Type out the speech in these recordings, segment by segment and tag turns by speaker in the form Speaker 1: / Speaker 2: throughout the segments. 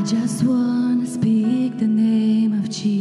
Speaker 1: I just want to speak the name of Jesus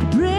Speaker 1: life.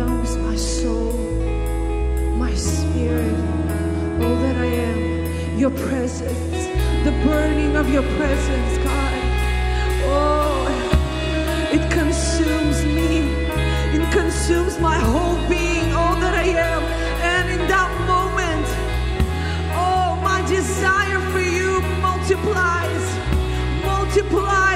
Speaker 1: overwhelms my soul, my spirit, all that I am. Your presence, the burning of your presence, God. Oh, it consumes me, it consumes my whole being, all that I am. And in that moment, oh, my desire for you multiplies, multiplies.